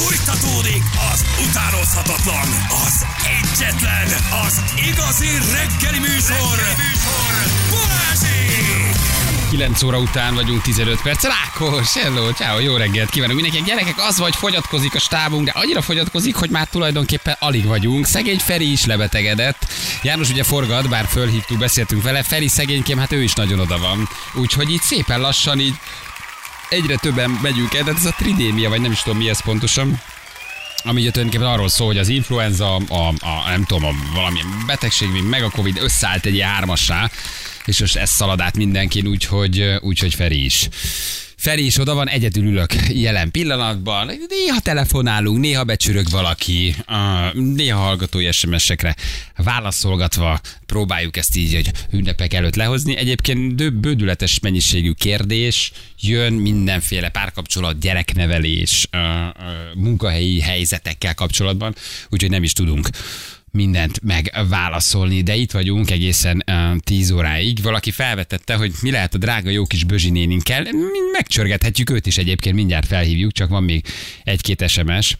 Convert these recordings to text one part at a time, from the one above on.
Fújtatódik az utánozhatatlan, az egyetlen, az igazi reggeli műsor, reggeli műsor. Balázsék! 9 óra után vagyunk 15 perc. Rákos, hello, ciao, jó reggelt kívánok mindenkinek. Gyerekek, az vagy fogyatkozik a stábunk, de annyira fogyatkozik, hogy már tulajdonképpen alig vagyunk. Szegény Feri is lebetegedett. János ugye forgat, bár fölhívtuk, beszéltünk vele. Feri szegénykém, hát ő is nagyon oda van. Úgyhogy így szépen lassan így egyre többen megyünk el, de ez a tridémia, vagy nem is tudom mi ez pontosan ami ugye tulajdonképpen arról szól, hogy az influenza, a, a nem tudom, a valamilyen betegség, mint meg a Covid összeállt egy hármassá, és most ez szalad át mindenkin, úgyhogy, úgyhogy Feri is. Feri is oda van, egyedül ülök jelen pillanatban. Néha telefonálunk, néha becsörög valaki, néha hallgatói SMS-ekre válaszolgatva próbáljuk ezt így, hogy ünnepek előtt lehozni. Egyébként bődületes mennyiségű kérdés jön mindenféle párkapcsolat, gyereknevelés, munkahelyi helyzetekkel kapcsolatban, úgyhogy nem is tudunk mindent megválaszolni, de itt vagyunk egészen uh, 10 óráig. Valaki felvetette, hogy mi lehet a drága jó kis Bözsi néninkkel. Megcsörgethetjük őt is egyébként, mindjárt felhívjuk, csak van még egy-két SMS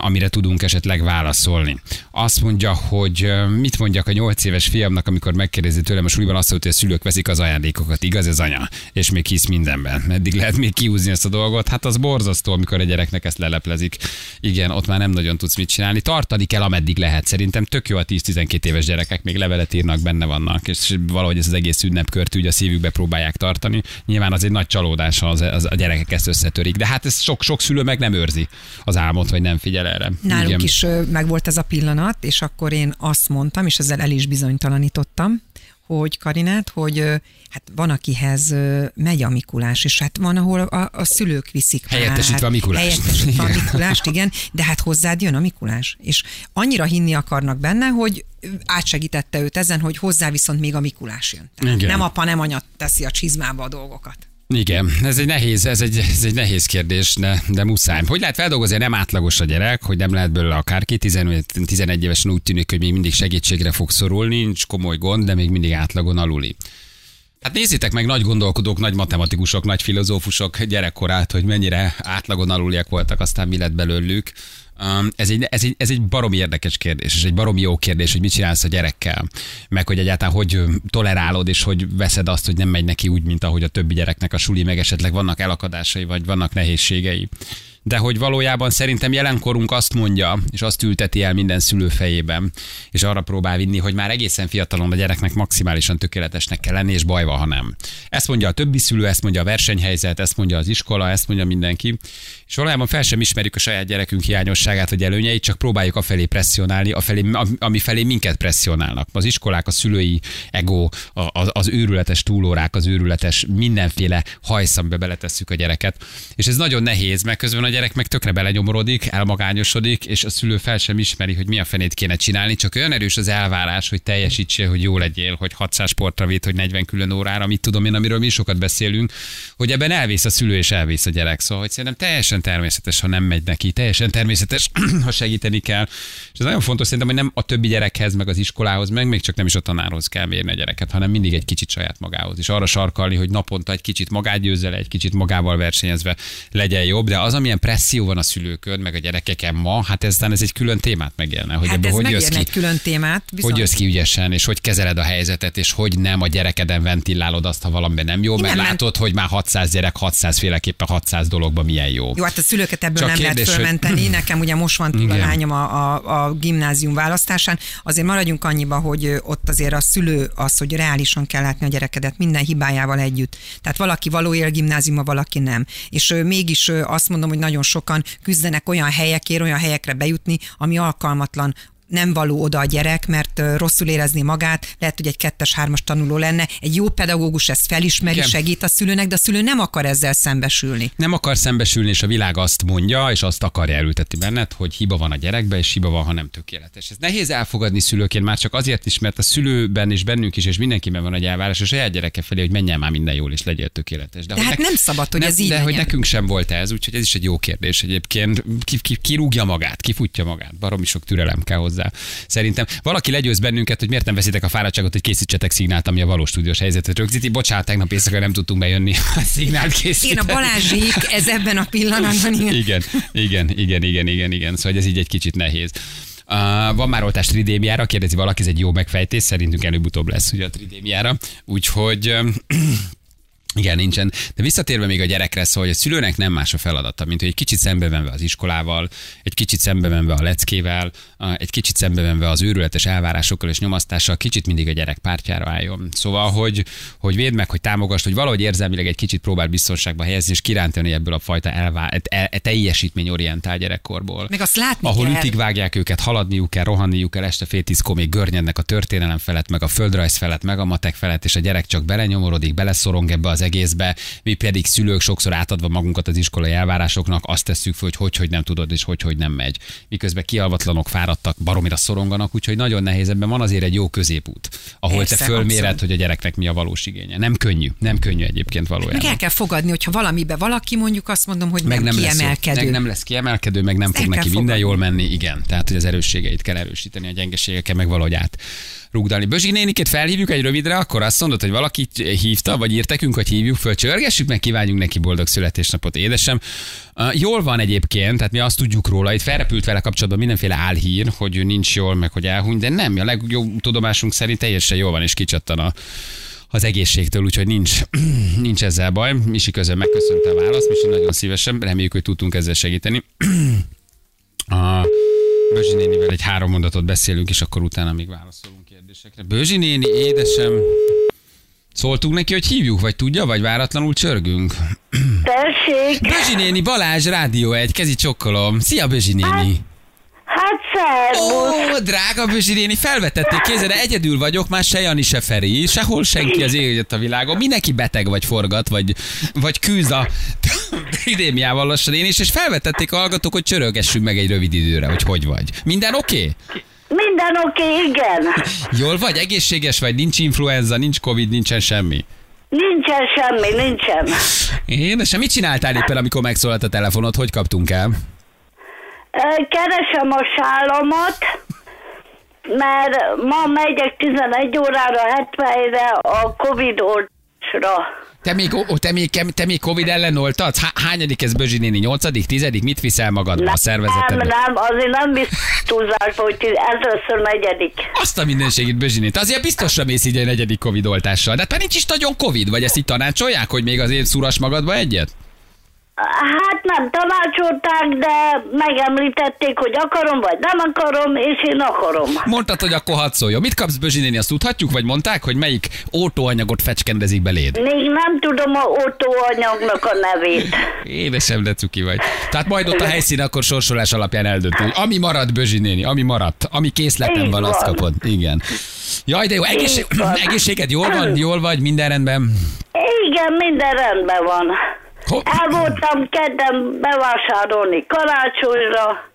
amire tudunk esetleg válaszolni. Azt mondja, hogy mit mondjak a nyolc éves fiamnak, amikor megkérdezi tőlem a suliban azt hogy a szülők veszik az ajándékokat. Igaz ez anya? És még hisz mindenben. Meddig lehet még kiúzni ezt a dolgot? Hát az borzasztó, amikor a gyereknek ezt leleplezik. Igen, ott már nem nagyon tudsz mit csinálni. Tartani kell, ameddig lehet. Szerintem tök jó a 10-12 éves gyerekek, még levelet írnak, benne vannak, és valahogy ez az egész ünnepkört ugye a szívükbe próbálják tartani. Nyilván az egy nagy csalódás, az, az a gyerekek ezt összetörik. De hát ez sok-sok szülő meg nem őrzi az álmot, vagy nem figyel erre. Nálunk Igen. is megvolt ez a pillanat, és akkor én azt mondtam, és ezzel el is bizonytalanítottam, hogy Karinát, hogy hát van, akihez megy a Mikulás, és hát van, ahol a, a szülők viszik Helyettesítve a Mikulást. Helyettesítve a Mikulást, igen, de hát hozzád jön a Mikulás. És annyira hinni akarnak benne, hogy átsegítette őt ezen, hogy hozzá viszont még a Mikulás jön. Igen. Nem apa, nem anya teszi a csizmába a dolgokat. Igen, ez egy nehéz, ez egy, ez egy nehéz kérdés, de, de muszáj. Hogy lehet feldolgozni, nem átlagos a gyerek, hogy nem lehet belőle akárki, 11 évesen úgy tűnik, hogy még mindig segítségre fog szorulni, nincs komoly gond, de még mindig átlagon aluli. Hát nézzétek meg nagy gondolkodók, nagy matematikusok, nagy filozófusok gyerekkorát, hogy mennyire átlagon aluliak voltak, aztán mi lett belőlük. Um, ez egy, ez, egy, ez egy baromi érdekes kérdés, és egy baromi jó kérdés, hogy mit csinálsz a gyerekkel, meg hogy egyáltalán hogy tolerálod, és hogy veszed azt, hogy nem megy neki úgy, mint ahogy a többi gyereknek a suli, meg esetleg vannak elakadásai, vagy vannak nehézségei de hogy valójában szerintem jelenkorunk azt mondja, és azt ülteti el minden szülő fejében, és arra próbál vinni, hogy már egészen fiatalon a gyereknek maximálisan tökéletesnek kell lenni, és baj van, ha nem. Ezt mondja a többi szülő, ezt mondja a versenyhelyzet, ezt mondja az iskola, ezt mondja mindenki, és valójában fel sem ismerjük a saját gyerekünk hiányosságát vagy előnyeit, csak próbáljuk a felé presszionálni, a felé, ami felé minket presszionálnak. Az iskolák, a szülői ego, az, az őrületes túlórák, az őrületes mindenféle hajsz, amiben beletesszük a gyereket. És ez nagyon nehéz, mert közben a gyerek meg tökre belenyomorodik, elmagányosodik, és a szülő fel sem ismeri, hogy mi a fenét kéne csinálni, csak olyan erős az elvárás, hogy teljesítsél, hogy jó legyél, hogy 600 sportra vitt, hogy 40 külön órára, mit tudom én, amiről mi sokat beszélünk, hogy ebben elvész a szülő és elvész a gyerek. Szóval, hogy szerintem teljesen természetes, ha nem megy neki, teljesen természetes, ha segíteni kell. És ez nagyon fontos szerintem, hogy nem a többi gyerekhez, meg az iskolához, meg még csak nem is a tanárhoz kell mérni a gyereket, hanem mindig egy kicsit saját magához. És arra sarkalni, hogy naponta egy kicsit magát győzze le, egy kicsit magával versenyezve legyen jobb. De az, amilyen presszió van a szülőkön, meg a gyerekeken ma, hát ez, ez egy külön témát megélne. Hogy hát ez hogy jössz ki, egy külön témát. Bizony. Hogy jössz ki ügyesen, és hogy kezeled a helyzetet, és hogy nem a gyerekeden ventilálod azt, ha valami nem jó, mert nem, látod, hogy már 600 gyerek 600 féleképpen 600 dologban milyen jó. Jó, hát a szülőket ebből Csak nem kérdés, lehet fölmenteni. Hogy... Nekem ugye most van túl a lányom a, a, a gimnázium választásán. Azért maradjunk annyiba, hogy ott azért a szülő az, hogy reálisan kell látni a gyerekedet minden hibájával együtt. Tehát valaki való él gimnáziuma, valaki nem. És mégis azt mondom, hogy nagyon sokan küzdenek olyan helyekért, olyan helyekre bejutni, ami alkalmatlan nem való oda a gyerek, mert rosszul érezni magát, lehet, hogy egy kettes, hármas tanuló lenne. Egy jó pedagógus ezt felismeri, Igen. segít a szülőnek, de a szülő nem akar ezzel szembesülni. Nem akar szembesülni, és a világ azt mondja, és azt akarja elültetni benned, hogy hiba van a gyerekben, és hiba van, ha nem tökéletes. Ez nehéz elfogadni szülőként, már csak azért is, mert a szülőben és bennünk is, és mindenkiben van egy elvárás a saját gyereke felé, hogy menjen már minden jól, és legyél tökéletes. De, de hát nek- nem szabad, hogy ne, ez így De legyen. hogy nekünk sem volt ez, úgyhogy ez is egy jó kérdés egyébként. Ki, ki, ki rúgja magát, kifutja magát. Baromi sok türelem kell hozzá hozzá. Szerintem valaki legyőz bennünket, hogy miért nem veszitek a fáradtságot, hogy készítsetek szignált, ami a valós stúdiós helyzetet rögzíti. Bocsánat, tegnap éjszaka nem tudtunk bejönni a szignált készíteni. Én a Balázsék, ez ebben a pillanatban. Igen, igen, igen, igen, igen, igen, igen. Szóval ez így egy kicsit nehéz. Uh, van már oltás tridémiára, kérdezi valaki, ez egy jó megfejtés, szerintünk előbb-utóbb lesz ugye a tridémiára. Úgyhogy igen, nincsen. De visszatérve még a gyerekre szól, hogy a szülőnek nem más a feladata, mint hogy egy kicsit szembevenve az iskolával, egy kicsit szembevenve a leckével, egy kicsit szembevenve az őrületes elvárásokkal és nyomasztással, kicsit mindig a gyerek pártjára álljon. Szóval, hogy, hogy védd meg, hogy támogass, hogy valahogy érzelmileg egy kicsit próbál biztonságba helyezni, és kirántani ebből a fajta elvá, e, e, teljesítményorientált gyerekkorból. Meg azt látni Ahol kell. ütig vágják őket, haladniuk kell, rohanniuk kell, este fél tízkor még görnyednek a történelem felett, meg a földrajz felett, meg a matek felett, és a gyerek csak belenyomorodik, beleszorong ebbe az az egészbe, mi pedig szülők sokszor átadva magunkat az iskolai elvárásoknak, azt tesszük föl, hogy hogy, hogy nem tudod, és hogy, hogy nem megy. Miközben kialvatlanok, fáradtak, baromira szoronganak, úgyhogy nagyon nehéz ebben van azért egy jó középút, ahol Persze, te fölméred, hogy a gyereknek mi a valós igénye. Nem könnyű, nem könnyű egyébként Meg valójában. el kell fogadni, hogyha valamibe valaki mondjuk azt mondom, hogy meg nem, nem lesz, kiemelkedő. meg nem lesz kiemelkedő, meg nem Ezt fog neki kell minden fogadni. jól menni, igen. Tehát, hogy az erősségeit kell erősíteni, a gyengeségekkel meg valahogy át rugdalni. Bözsi nénikét felhívjuk egy rövidre, akkor azt mondod, hogy valaki hívta, vagy írt nekünk, hogy hívjuk föl, csörgessük meg, kívánjunk neki boldog születésnapot, édesem. Jól van egyébként, tehát mi azt tudjuk róla, itt felrepült vele kapcsolatban mindenféle álhír, hogy ő nincs jól, meg hogy elhuny, de nem, a legjobb tudomásunk szerint teljesen jól van, és kicsattan a, az egészségtől, úgyhogy nincs, nincs ezzel baj. Misi közben megköszönte a választ, Misi nagyon szívesen, reméljük, hogy tudtunk ezzel segíteni. A Bözsi egy három mondatot beszélünk, és akkor utána még válaszolunk kérdésekre. Bözsi néni, édesem, szóltunk neki, hogy hívjuk, vagy tudja, vagy váratlanul csörgünk? Tessék, Bözsi néni, Balázs, Rádió egy, kezi csokkolom. Szia, Bözsi néni! hát szervusz. Ó, drága Bözsi néni, felvetették kézre, egyedül vagyok, már se Jani, se Feri, sehol senki az élet a világon. Mindenki beteg vagy forgat, vagy, vagy küzd a epidémiával lassan én is, és felvetették a hallgatók, hogy csörögessünk meg egy rövid időre, hogy hogy vagy. Minden oké? Okay? Minden oké, okay, igen. Jól vagy? Egészséges vagy? Nincs influenza, nincs covid, nincsen semmi. Nincsen semmi, nincsen. Én, de mit csináltál éppen, amikor megszólalt a telefonod? Hogy kaptunk el? Keresem a sálamat, mert ma megyek 11 órára 70-re a Covid oltásra. Te még, te még, te még Covid ellen oltadsz? Há, hányadik ez Bözsi néni? Nyolcadik, tizedik? Mit viszel magadba a Nem, szervezetedbe? nem, azért nem biztos hogy először negyedik. Azt a mindenségét Bözsi néni. Azért biztosra mész így egy negyedik Covid oltással. De hát nincs is nagyon Covid, vagy ezt így tanácsolják, hogy még azért szúras magadba egyet? Hát nem tanácsolták, de megemlítették, hogy akarom, vagy nem akarom, és én akarom. Mondtad, hogy akkor hadd szóljon. Mit kapsz Bözsi néni, azt tudhatjuk, vagy mondták, hogy melyik oltóanyagot fecskendezik beléd? Még nem tudom a oltóanyagnak a nevét. Édesem, de cuki vagy. Tehát majd ott a helyszín akkor sorsolás alapján eldönti, hogy ami marad, Bözsi néni, ami maradt, ami készleten Így van, azt kapod. Igen. Jaj, de jó, egészség, egészséged jól van, jól vagy, minden rendben. Igen, minden rendben van. El voltam kedden bevásárolni karácsonyra,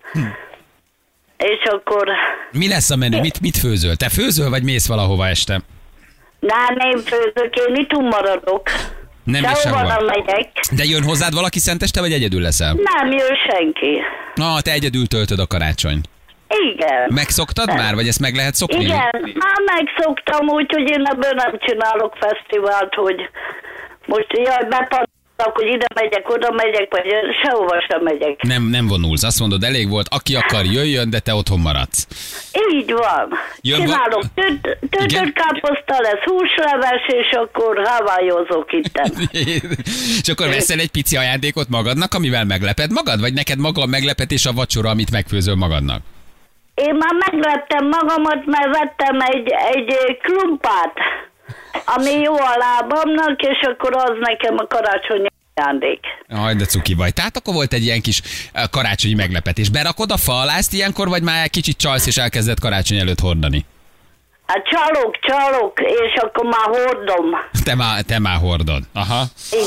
és akkor Mi lesz a menü? Mit, mit főzöl? Te főzöl, vagy mész valahova este? nem, én főzök, én itthon maradok. Nem mész Sehova nem megyek. De jön hozzád valaki szenteste, vagy egyedül leszel? Nem jön senki. Na, te egyedül töltöd a karácsony. Igen. Megszoktad már, vagy ezt meg lehet szokni? Igen, már megszoktam úgy, hogy én ebből nem csinálok fesztivált, hogy most jaj, bepannak, hogy ide megyek, oda megyek, vagy sehova sem megyek. Nem, nem vonulsz. Azt mondod, elég volt, aki akar, jöjjön, de te otthon maradsz. Így van. Jön Csinálok tört- töltött káposzta lesz, húsleves, és akkor havályozok itt. És akkor veszel egy pici ajándékot magadnak, amivel megleped magad? Vagy neked maga a meglepetés a vacsora, amit megfőzöl magadnak? Én már megleptem magamat, mert vettem egy, egy klumpát, ami jó a lábamnak, és akkor az nekem a karácsonyi ajándék. Aj, de cuki vagy. Tehát akkor volt egy ilyen kis eh, karácsonyi meglepetés. Berakod a fa alá ezt ilyenkor, vagy már kicsit csalsz és elkezded karácsony előtt hordani? Hát csalok, csalok, és akkor már hordom. Te már, te már hordod. Aha.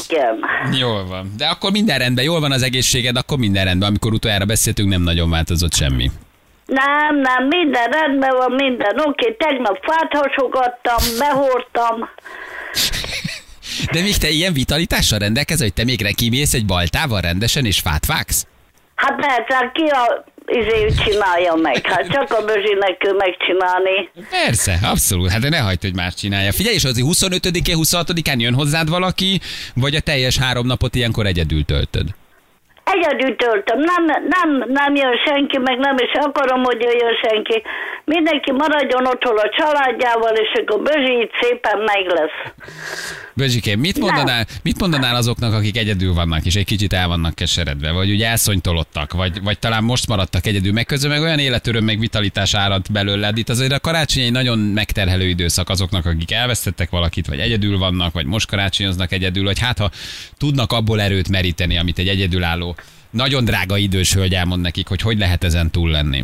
Igen. Jól van. De akkor minden rendben, jól van az egészséged, akkor minden rendben. Amikor utoljára beszéltünk, nem nagyon változott semmi. Nem, nem, minden rendben van, minden oké. Tegnap fát hasogattam, behordtam. De még te ilyen vitalitással rendelkezel, hogy te még kimész egy baltával rendesen és fát vágsz? Hát persze, ki a izé csinálja meg. Hát csak a Bözsinek ő megcsinálni. Persze, abszolút. Hát de ne hagyd, hogy más csinálja. Figyelj, és az 25-én, 26-án jön hozzád valaki, vagy a teljes három napot ilyenkor egyedül töltöd? Egyedül töltöm, nem, nem, nem jön senki, meg nem is akarom, hogy jöjjön senki. Mindenki maradjon otthon a családjával, és akkor Bözsi itt szépen meg lesz. Bözsikém, mit mondanál, mit mondanál azoknak, akik egyedül vannak, és egy kicsit el vannak keseredve, vagy ugye elszonytolottak, vagy, vagy talán most maradtak egyedül, meg közben meg olyan életöröm, meg vitalitás árad belőled. Itt azért a karácsony egy nagyon megterhelő időszak azoknak, akik elvesztettek valakit, vagy egyedül vannak, vagy most karácsonyoznak egyedül, vagy hát ha tudnak abból erőt meríteni, amit egy egyedülálló, nagyon drága idős hölgy elmond nekik, hogy hogy lehet ezen túl lenni.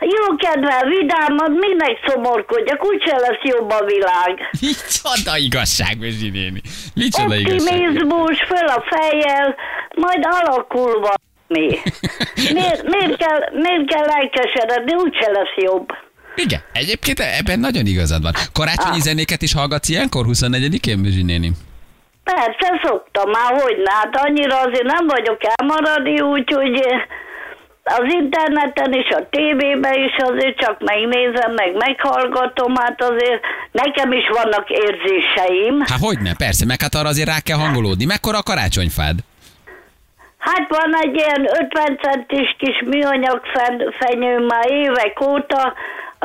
Jó kedvel, vidámad, minek szomorkodjak, úgyse lesz jobb a világ. Micsoda igazság, Bezsi néni. Micsoda igazság. Optimizmus, föl a fejjel, majd alakul valami. Miért, miért, kell, miért kell elkeseredni, úgyse lesz jobb. Igen, egyébként ebben nagyon igazad van. Karácsonyi zenéket is hallgatsz ilyenkor, 24-én, Bezsi néni? Persze szoktam már, hogy hát annyira azért nem vagyok elmaradni, úgyhogy az interneten és a tévében is azért csak megnézem, meg meghallgatom, hát azért nekem is vannak érzéseim. Hát hogyne, persze, meg hát arra azért rá kell hangolódni. Mekkora a karácsonyfád? Hát van egy ilyen 50 centis kis műanyag fenyő már évek óta,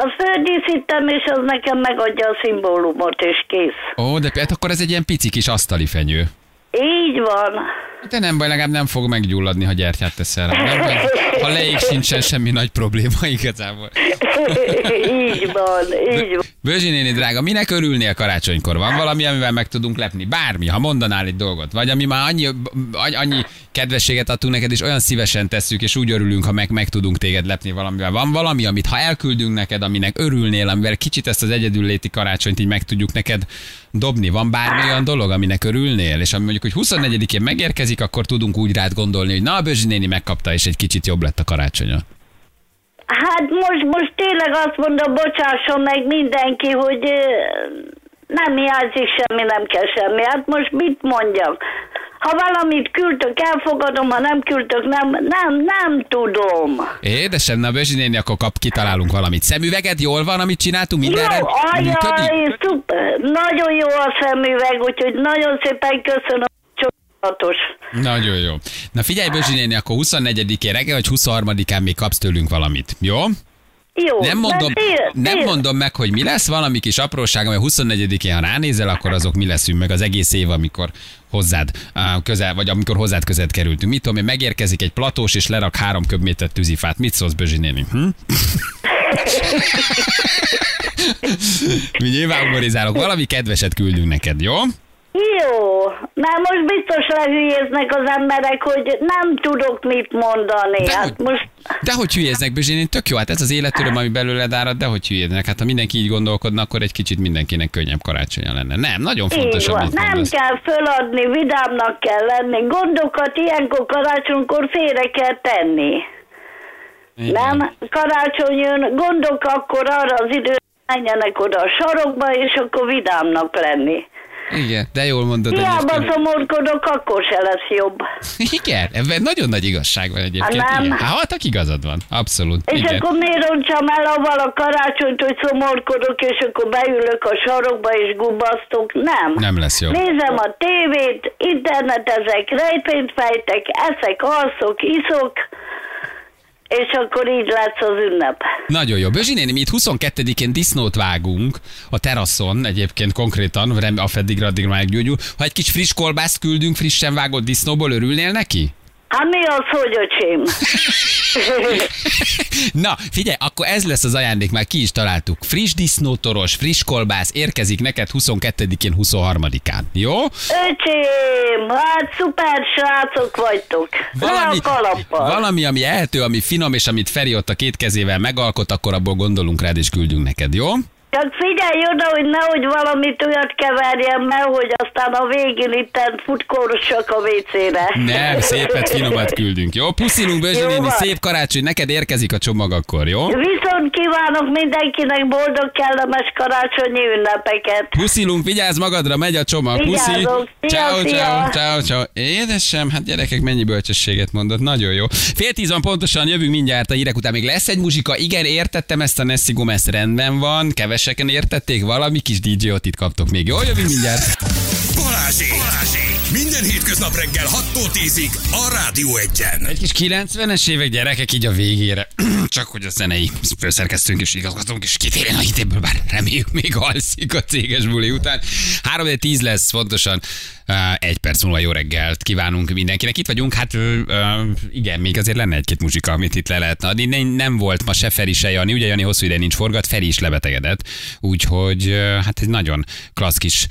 azt földíszítem, és az nekem megadja a szimbólumot, és kész. Ó, de hát akkor ez egy ilyen pici kis asztali fenyő. Így van. De nem baj, legalább nem fog meggyulladni, ha gyertyát teszel rá. Nem baj, ha leég sincsen semmi nagy probléma igazából. így van, így van. Bőzsi néni, drága, minek örülnél karácsonykor? Van valami, amivel meg tudunk lepni? Bármi, ha mondanál egy dolgot. Vagy ami már annyi, annyi kedvességet adtunk neked, és olyan szívesen tesszük, és úgy örülünk, ha meg, meg tudunk téged lepni valamivel. Van valami, amit ha elküldünk neked, aminek örülnél, amivel kicsit ezt az egyedülléti karácsonyt így meg tudjuk neked dobni? Van bármi olyan dolog, aminek örülnél? És ami mondjuk, hogy 24-én megérkezik, akkor tudunk úgy rád gondolni, hogy na, Bözsi néni megkapta, és egy kicsit jobb lett a karácsonya. Hát most, most tényleg azt mondom, bocsásson meg mindenki, hogy nem hiányzik semmi, nem kell semmi. Hát most mit mondjak? Ha valamit küldtök, elfogadom, ha nem küldtök, nem, nem, nem tudom. Édesem, na Bözsi néni, akkor kap, kitalálunk valamit. Szemüveged jól van, amit csináltunk? Mindenre jó, ajaj, szuper, nagyon jó a szemüveg, úgyhogy nagyon szépen köszönöm. Csodálatos. Nagyon jó. Na figyelj, Bözsi néni, akkor 24-én reggel, vagy 23-án még kapsz tőlünk valamit. Jó? Jó, nem mondom, tél. nem mondom meg, hogy mi lesz, valami kis apróság, ami 24-én, ha ránézel, akkor azok mi leszünk meg az egész év, amikor hozzád közel, vagy amikor hozzád közel kerültünk. Mit tudom én, megérkezik egy platós, és lerak három köbméter tűzifát. Mit szólsz, Bözsi néni? Hm? mi nyilván humorizálok. Valami kedveset küldünk neked, jó? Jó, már most biztos lehülyéznek az emberek, hogy nem tudok mit mondani. De, hát hogy, most... de hogy hülyéznek, Bizsén, tök jó, hát ez az életöröm, ami belőled árad, de hogy hülyéznek. Hát ha mindenki így gondolkodna, akkor egy kicsit mindenkinek könnyebb karácsonya lenne. Nem, nagyon fontos, így amit Nem mondasz. kell föladni, vidámnak kell lenni. Gondokat ilyenkor karácsonykor félre kell tenni. Igen. Nem, karácsony jön, gondok akkor arra az idő menjenek oda a sarokba, és akkor vidámnak lenni. Igen, de jól mondod. Hiába szomorkodok, akkor se lesz jobb. Igen, ebben nagyon nagy igazság van egyébként. Hát nem. Hát, hát igazad van, abszolút. És Igen. akkor miért roncsam el avval a karácsonyt, hogy szomorkodok, és akkor beülök a sarokba és gubasztok? Nem. Nem lesz jó. Nézem a tévét, internetezek, rejtvényt fejtek, eszek, alszok, iszok, és akkor így lesz az ünnep. Nagyon jó. Bözsi néni, mi itt 22-én disznót vágunk a teraszon, egyébként konkrétan, a feddigre addig már meggyógyul. Ha egy kis friss kolbászt küldünk, frissen vágott disznóból, örülnél neki? Hát mi az, hogy öcsém? Na, figyelj, akkor ez lesz az ajándék, már ki is találtuk. Friss disznótoros, friss kolbász érkezik neked 22-én, 23-án. Jó? Öcsém, hát szuper srácok vagytok. Valami, valami, ami eltő, ami finom, és amit Feri ott a két kezével megalkot, akkor abból gondolunk rád, és küldünk neked, jó? Csak figyelj oda, hogy nehogy valamit olyat keverjem meg, hogy aztán a végén itt futkórossak a WC-re. Nem, szépet, finomat küldünk, jó? Puszilunk, Bözsi szép karácsony, neked érkezik a csomag akkor, jó? Viszont kívánok mindenkinek boldog, kellemes karácsonyi ünnepeket. Puszilunk, vigyázz magadra, megy a csomag. Puszi. Ciao, ciao, ciao, ciao. Édesem, hát gyerekek, mennyi bölcsességet mondott, nagyon jó. Fél tíz van pontosan, jövünk mindjárt a hírek után. Még lesz egy muzsika, igen, értettem ezt a Nessi Gomez, rendben van, keveseken értették, valami kis DJ itt kaptok még. Jó, jövünk mindjárt. Balázsék! Balázsék! Minden hétköznap reggel 6-tól 10-ig a Rádió Egyen. Egy kis 90-es évek gyerekek így a végére. Csak hogy a zenei főszerkesztőnk és igazgatónk is kitérjen a hitéből, bár reméljük még alszik a céges buli után. 3 10 lesz pontosan. Uh, egy perc múlva jó reggelt kívánunk mindenkinek. Itt vagyunk, hát igen, még azért lenne egy-két muzsika, amit itt le lehetne adni. Nem, volt ma se Feri, se Jani, ugye Jani hosszú ide nincs forgat, Feri is lebetegedett, úgyhogy hát egy nagyon klassz kis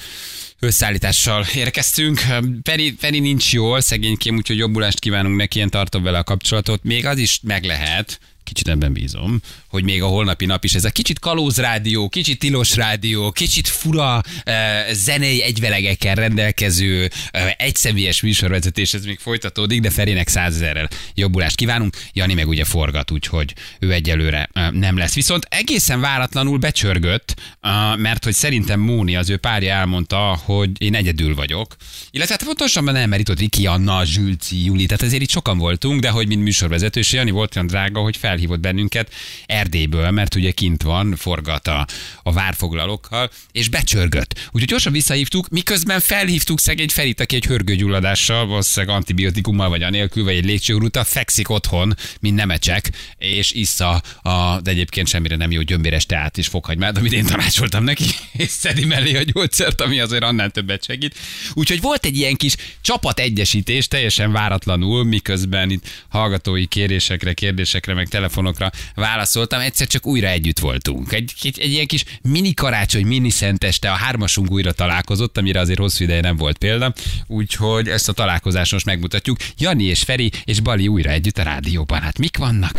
összeállítással érkeztünk. Feri, Feri nincs jól, szegénykém, úgyhogy jobbulást kívánunk neki, ilyen tartom vele a kapcsolatot. Még az is meg lehet, kicsit ebben bízom, hogy még a holnapi nap is ez a kicsit kalóz rádió, kicsit tilos rádió, kicsit fura eh, zenei egyvelegekkel rendelkező eh, egyszemélyes műsorvezetés, ez még folytatódik, de Ferének százezerrel jobbulást kívánunk. Jani meg ugye forgat, úgyhogy ő egyelőre eh, nem lesz. Viszont egészen váratlanul becsörgött, mert hogy szerintem Móni, az ő párja elmondta, hogy én egyedül vagyok. Illetve hát pontosabban nem, mert itt ott Viki, Anna, Zsülci, Juli, tehát azért itt sokan voltunk, de hogy mint műsorvezető, és Jani volt olyan drága, hogy felhívott bennünket Erdélyből, mert ugye kint van, forgat a, a várfoglalókkal, és becsörgött. Úgyhogy gyorsan visszahívtuk, miközben felhívtuk szegény Ferit, aki egy hörgőgyulladással, valószínűleg antibiotikummal vagy anélkül, vagy egy légcsőrúta, fekszik otthon, mint nemecsek, és issza a, de egyébként semmire nem jó gyömbéres teát és fokhagymát, amit én tanácsoltam neki, és szedi mellé a gyógyszert, ami azért annál többet segít. Úgyhogy volt egy ilyen kis csapat egyesítés, teljesen váratlanul, miközben itt hallgatói kérésekre, kérdésekre, meg telefonokra válaszoltam, egyszer csak újra együtt voltunk. Egy, egy, egy ilyen kis mini karácsony, mini szenteste, a hármasunk újra találkozott, amire azért hosszú ideje nem volt példa, úgyhogy ezt a találkozást most megmutatjuk. Jani és Feri és Bali újra együtt a rádióban. Hát mik vannak?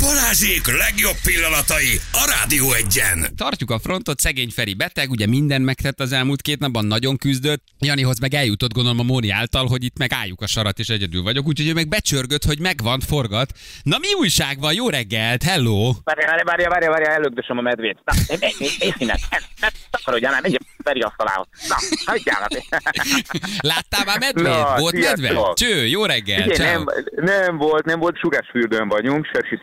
Balázsék legjobb pillanatai a Rádió Egyen. Tartjuk a frontot, szegény Feri beteg, ugye minden megtett az elmúlt két napban, nagyon küzdött. Janihoz meg eljutott gondolom a Móni által, hogy itt meg álljuk a sarat és egyedül vagyok, úgyhogy ő meg becsörgött, hogy megvan, forgat. Na mi újság van? Jó reggelt, hello! Várja, várja, várja, várja, ellögdösöm a medvét. Na, nézd innen, ne takarodjál, nem, menjél Feri asztalához. Na, hagyjál Láttál már medvét? Na, volt sziasztok. medve? Cső, jó reggel, Igen, nem, nem volt, nem volt, Sugásfürdőn vagyunk, Sersi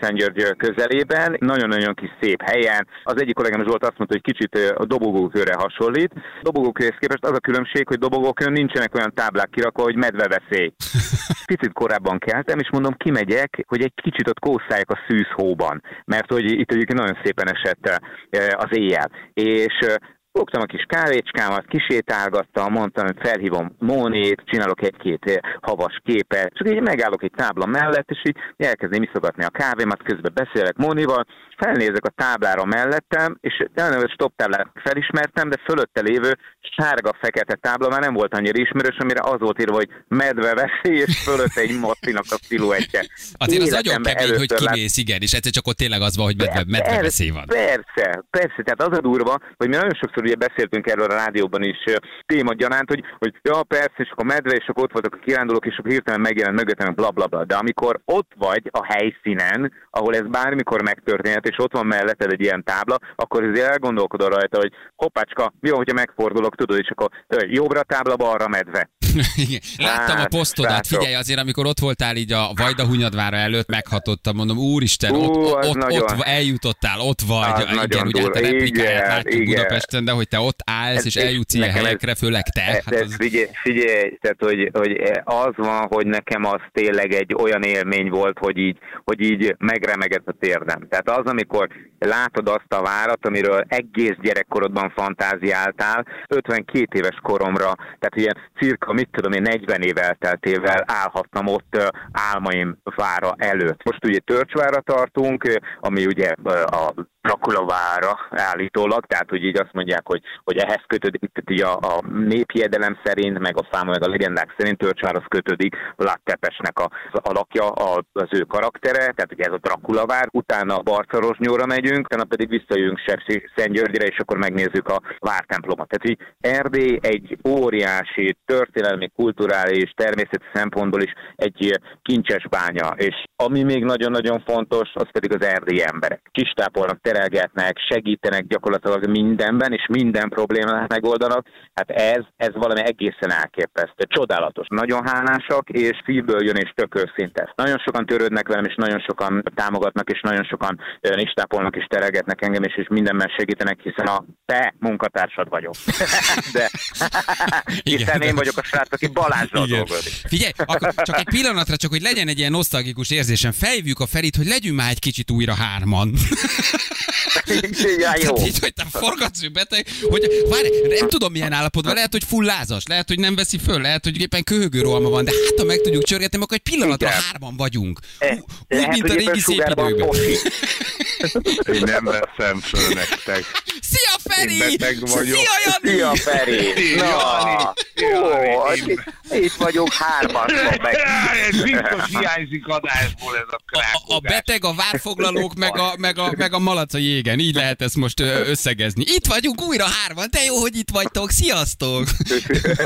közelében, nagyon-nagyon kis szép helyen. Az egyik kollégám Zsolt azt mondta, hogy kicsit a dobogókőre hasonlít. Dobogókőhez képest az a különbség, hogy dobogókőn nincsenek olyan táblák kirakva, hogy medveveszély. Picit korábban keltem, és mondom, kimegyek, hogy egy kicsit ott kószálják a szűzhóban, mert hogy itt egyébként nagyon szépen esett az éjjel. És Fogtam a kis kávécskámat, kisétálgattam, mondtam, hogy felhívom Mónét, csinálok egy-két eh, havas képet, csak így megállok egy tábla mellett, és így elkezdem iszogatni a kávémat, közben beszélek Mónival, felnézek a táblára mellettem, és nem a stop táblát felismertem, de fölötte lévő sárga-fekete tábla már nem volt annyira ismerős, amire az volt írva, hogy medve veszély, és fölötte egy macinak a sziluettje. Azért az nagyon kemény, hogy kimész, igen, és egyszer csak ott tényleg az van, hogy medve, medve veszély van. Persze, persze, tehát az a durva, hogy mi nagyon sokszor ugye beszéltünk erről a rádióban is ö, téma gyanánt, hogy, hogy ja persze, és akkor medve, és akkor ott voltak a kirándulók, és akkor hirtelen megjelent mögöttem, bla bla bla. De amikor ott vagy a helyszínen, ahol ez bármikor megtörténhet, és ott van melletted egy ilyen tábla, akkor azért elgondolkodol rajta, hogy hoppácska, mi van, hogyha megfordulok, tudod, és akkor jobbra tábla, balra medve. Igen. Láttam a Hát, posztodat, srácok. figyelj, azért amikor ott voltál így a Vajda Hunyadvára előtt, meghatottam, mondom, úristen, Ú, ott, ott, ott, nagyon- ott eljutottál, ott vagy, Az igen, nagyon ugye hát a replikáját Igen, látjuk igen. Budapesten, de hogy te ott állsz, Ez- és ez eljutsz ilyen nekem ez- helyekre, főleg te, hát de az... figyelj, figyelj, tehát hogy, hogy az van, hogy nekem az tényleg egy olyan élmény volt, hogy így, hogy így megremegett a térdem. Tehát az, amikor látod azt a várat, amiről egész gyerekkorodban fantáziáltál, 52 éves koromra, tehát ilyen cirka, mit tudom én, 40 év elteltével állhattam ott álmaim vára előtt. Most ugye Törcsvára tartunk, ami ugye a Dracula vára állítólag, tehát hogy így azt mondják, hogy, hogy ehhez kötődik, tehát így a, a néphiedelem szerint, meg a száma, meg a legendák szerint Törcsvárhoz kötődik Vlad Tepesnek a, az alakja, a, az ő karaktere, tehát ugye ez a Dracula vár, utána Barcarosnyóra megyünk, utána pedig visszajövünk Szentgyörgyre, és akkor megnézzük a vártemplomot. Tehát, hogy Erdély egy óriási történelmi, kulturális, természeti szempontból is egy kincses bánya, és ami még nagyon-nagyon fontos, az pedig az erdélyi emberek. Kistápolnak, terelgetnek, segítenek gyakorlatilag mindenben, és minden problémát megoldanak. Hát ez, ez valami egészen elképesztő, csodálatos. Nagyon hálásak, és szívből jön és tök őszinte. Nagyon sokan törődnek velem, és nagyon sokan támogatnak, és nagyon sokan istápolnak és terelgetnek engem, és, és mindenben segítenek, hiszen a te munkatársad vagyok. De hiszen én vagyok a srác, aki Balázsral dolgozik. Figyelj, akkor csak egy pillanatra, csak hogy legyen egy ilyen nosztalgikus érzésem, fejvük a Ferit, hogy legyünk már egy kicsit újra hárman. Ja, jó. Tehát így, hogy te forgatsz, beteg, hogy várj, nem tudom milyen állapotban, lehet, hogy full lázas, lehet, hogy nem veszi föl, lehet, hogy éppen köhögő rohalma van, de hát ha meg tudjuk csörgetni, akkor egy pillanatra Igen. hárman vagyunk. E, úgy, lehet, mint a régi szép időkben. Én nem veszem föl nektek. Szia Feri! Én beteg vagyok. Szia Jani! Szia Feri! Na, Jani, ó, itt, itt vagyunk hárman. Meg. Ez biztos hiányzik adásból ez a a, a beteg, a várfoglalók, meg a, meg, a, meg a malac a jégen. Így lehet ezt most összegezni. Itt vagyunk újra hárman, de jó, hogy itt vagytok. Sziasztok!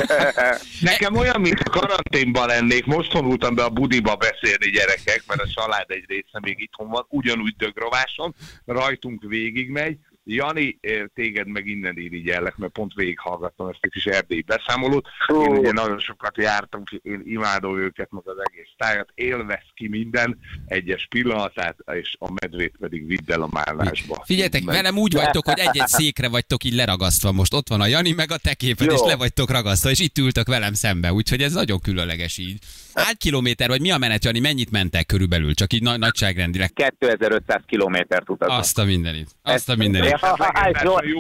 Nekem olyan, mint a karanténban lennék. Most vonultam be a budiba beszélni gyerekek, mert a család egy része még itthon van, ugyanúgy dögrováson, rajtunk végigmegy Jani, téged meg innen irigyellek, mert pont végighallgattam ezt a kis erdélyi beszámolót. Én ugye nagyon sokat jártam, én imádom őket, meg az egész tájat, élvez ki minden egyes pillanatát, és a medvét pedig vidd el a mállásba. Figyeljetek, meg... velem úgy vagytok, hogy egy-egy székre vagytok így leragasztva most. Ott van a Jani, meg a te képed, Jó. és le vagytok ragasztva, és itt ültök velem szembe, úgyhogy ez nagyon különleges így. Hány kilométer, vagy mi a menet, Jani, mennyit mentek körülbelül? Csak így nagy, nagyságrendileg. 2500 kilométert utazom. Azt a mindenit. Azt a mindenit.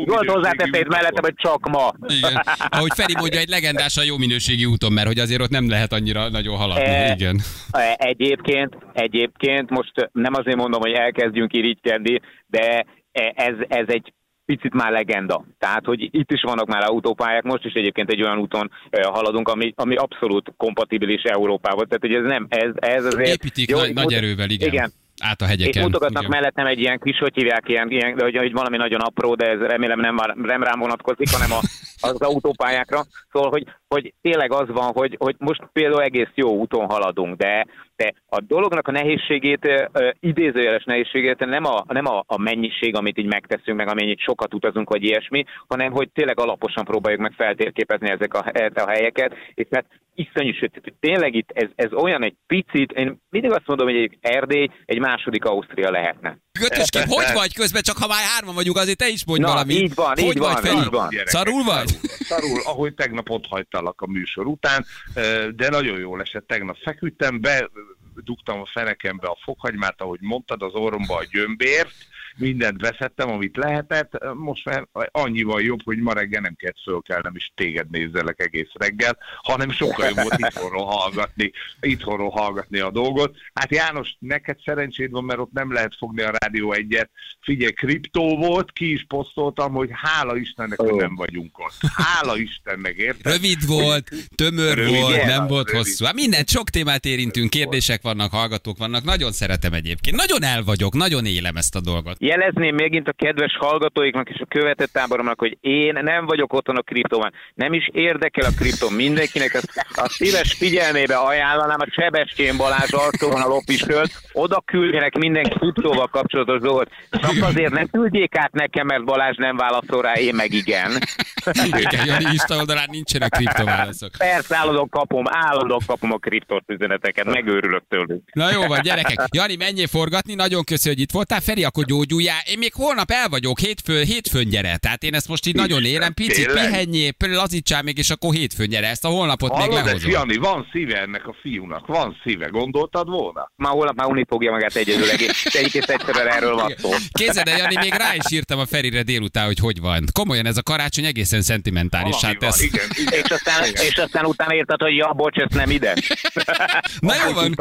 Zsolt hozzáteszét mellettem, hogy csak ma. Igen. Ahogy Feri mondja, egy legendásan jó minőségi úton, mert hogy azért ott nem lehet annyira nagyon haladni. E, Igen. E, egyébként, egyébként most nem azért mondom, hogy elkezdjünk irigykedni, de e, ez, ez egy picit már legenda. Tehát, hogy itt is vannak már autópályák, most is egyébként egy olyan úton haladunk, ami, ami abszolút kompatibilis Európával. Tehát, hogy ez nem, ez, ez azért... Építik jó, nagy, nagy erővel, igen. igen át a hegyeken. És mutogatnak igen. mellettem egy ilyen kis, hogy hívják, ilyen, ilyen hogy, hogy valami nagyon apró, de ez remélem nem, nem rám vonatkozik, hanem a, az autópályákra. Szóval, hogy, hogy tényleg az van, hogy, hogy most például egész jó úton haladunk, de, de a dolognak a nehézségét, idézőjeles nehézségét nem, a, nem a, a mennyiség, amit így megteszünk, meg amennyit sokat utazunk, vagy ilyesmi, hanem hogy tényleg alaposan próbáljuk meg feltérképezni ezek a, a helyeket, és hát iszonyú sőt, tényleg itt ez, ez olyan egy picit, én mindig azt mondom, hogy egy Erdély egy második Ausztria lehetne. Götöskép, hogy vagy közben, csak ha már hárman vagyunk, azért te is mondj Na, valami. így van, hogy így vagy, van, Feri? így van. Szarul vagy? Szarul, ahogy tegnap ott hagytalak a műsor után, de nagyon jól esett. Tegnap feküdtem, be dugtam a fenekembe a fokhagymát, ahogy mondtad, az orromba a gyömbért, mindent veszettem, amit lehetett, most már annyival jobb, hogy ma reggel nem kellett fölkelnem, és téged nézzelek egész reggel, hanem sokkal jobb volt itthonról hallgatni, itthonról hallgatni a dolgot. Hát János, neked szerencséd van, mert ott nem lehet fogni a Rádió egyet. Figyelj, kriptó volt, ki is posztoltam, hogy hála Istennek, hogy nem vagyunk ott. Hála Istennek, érted? Rövid volt, tömör Rövid, volt, igen, nem volt rövid. hosszú. Hát mindent, sok témát érintünk, kérdések vannak, hallgatók vannak. Nagyon szeretem egyébként. Nagyon el vagyok, nagyon élem ezt a dolgot. Jelezném megint a kedves hallgatóiknak és a követett táboromnak, hogy én nem vagyok otthon a kriptóban. Nem is érdekel a kriptó mindenkinek. Azt a szíves figyelmébe ajánlanám a Sebestyén Balázs arcóban a lopiskölt. Oda küldjenek minden kriptóval kapcsolatos dolgot. Csak azért ne küldjék át nekem, mert Balázs nem válaszol rá, én meg igen. Igen, Jani Insta oldalán nincsenek kriptoválaszok. Persze, állandóan kapom, állandóan kapom a kriptos üzeneteket, megőrülök tőlük. Na jó van, gyerekek. Jani, menjél forgatni, nagyon köszönjük, hogy itt voltál. Feri, akkor gyógyuljál én még holnap el vagyok, hétfő, hétfőn gyere. Tehát én ezt most így nagyon élem, picit pihenjél, lazítsál még, és akkor hétfőn gyere. Ezt a holnapot Hallod, még lehozom. Jani, van szíve ennek a fiúnak, van szíve. Gondoltad volna? Már holnap már unni fogja magát egyedül, egész egyszerűen erről van szó. Kézed, Jani, még rá is írtam a Ferire délután, hogy hogy van. Komolyan ez a karácsony egészen szentimentális. van, ez... igen, igen, és, aztán, igen. és aztán utána írtad, hogy ja, bocs, ez nem ide. Na jó van.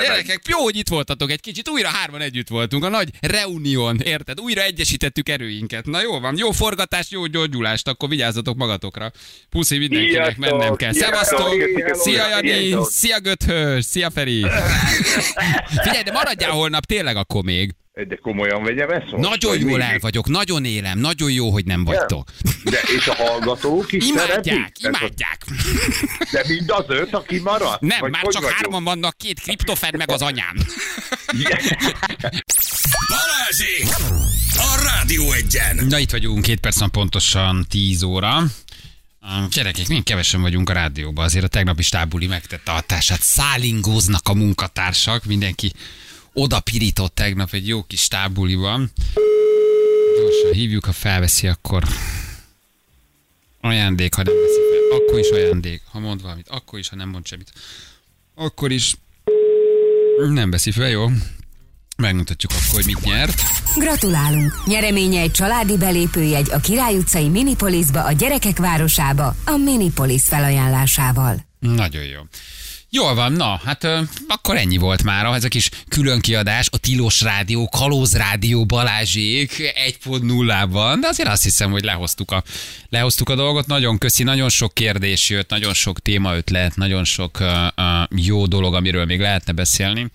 Gyerekek, jó, hogy itt voltatok egy kicsit. Újra hárman együtt voltunk. A nagy reunión, érted? Újra egyesítettük erőinket. Na jó van, jó forgatás, jó gyógyulást, akkor vigyázzatok magatokra. Puszi mindenkinek, mennem kell. Szevasztok! Szia Jani! Szia Göthös! Szia Feri! Figyelj, de maradjál holnap tényleg akkor még. De komolyan vegyem ezt? most? Nagyon jól el vagyok, nagyon élem, nagyon jó, hogy nem vagytok. De és a hallgatók is Imádják, szeretik? imádják. De mind az öt, aki maradt? Nem, Vagy már csak vagyunk? hárman vannak, két kriptofen meg az anyám. Balázsék! A Rádió egyen! Na itt vagyunk, két perc pontosan 10 óra. A Gyerekek, milyen kevesen vagyunk a rádióban, azért a tegnapi stábuli megtette a hatását. Szálingóznak a munkatársak, mindenki oda pirított tegnap egy jó kis stábuliban. Gyorsan hívjuk, ha felveszi, akkor ajándék, ha nem veszi fel, akkor is ajándék. Ha mond valamit, akkor is, ha nem mond semmit. Akkor is nem veszi fel, jó? Megmutatjuk akkor, hogy mit nyert. Gratulálunk! Nyereménye egy családi belépőjegy a Király utcai Minipolisba, a gyerekek városába, a Minipolis felajánlásával. Nagyon jó. Jól van, na, hát ö, akkor ennyi volt már. Ez a kis külön kiadás, a Tilos Rádió, Kalóz Rádió Balázsék 1.0-ban, de azért azt hiszem, hogy lehoztuk a, lehoztuk a dolgot. Nagyon köszi, nagyon sok kérdés jött, nagyon sok témaötlet, nagyon sok uh, uh, jó dolog, amiről még lehetne beszélni.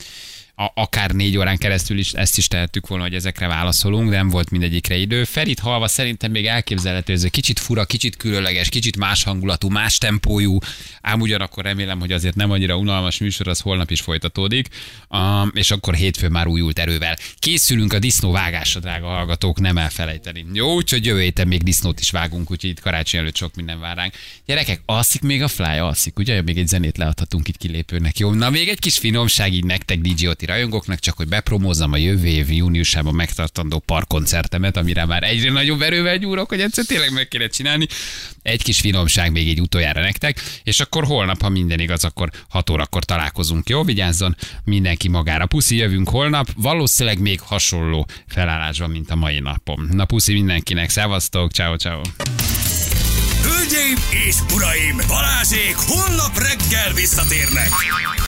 A, akár négy órán keresztül is ezt is tehettük volna, hogy ezekre válaszolunk, de nem volt mindegyikre idő. Ferit halva szerintem még elképzelhető, ez egy kicsit fura, kicsit különleges, kicsit más hangulatú, más tempójú, ám ugyanakkor remélem, hogy azért nem annyira unalmas műsor, az holnap is folytatódik, um, és akkor hétfőn már újult erővel. Készülünk a disznó vágásra, drága hallgatók, nem elfelejteni. Jó, úgyhogy jövő héten még disznót is vágunk, úgyhogy itt karácsony előtt sok minden vár ránk. Gyerekek, alszik még a fly, alszik, ugye? Még egy zenét leadhatunk itt kilépőnek. Jó, na még egy kis finomság így nektek DJ rajongóknak, csak hogy bepromózzam a jövő év júniusában megtartandó parkkoncertemet, amire már egyre nagyobb erővel gyúrok, hogy egyszer tényleg meg kéne csinálni. Egy kis finomság még így utoljára nektek, és akkor holnap, ha minden igaz, akkor 6 órakor találkozunk. Jó, vigyázzon mindenki magára. Puszi, jövünk holnap, valószínűleg még hasonló felállásban, mint a mai napom. Na puszi mindenkinek, szevasztok, ciao ciao. Hölgyeim és uraim, Balázsék holnap reggel visszatérnek!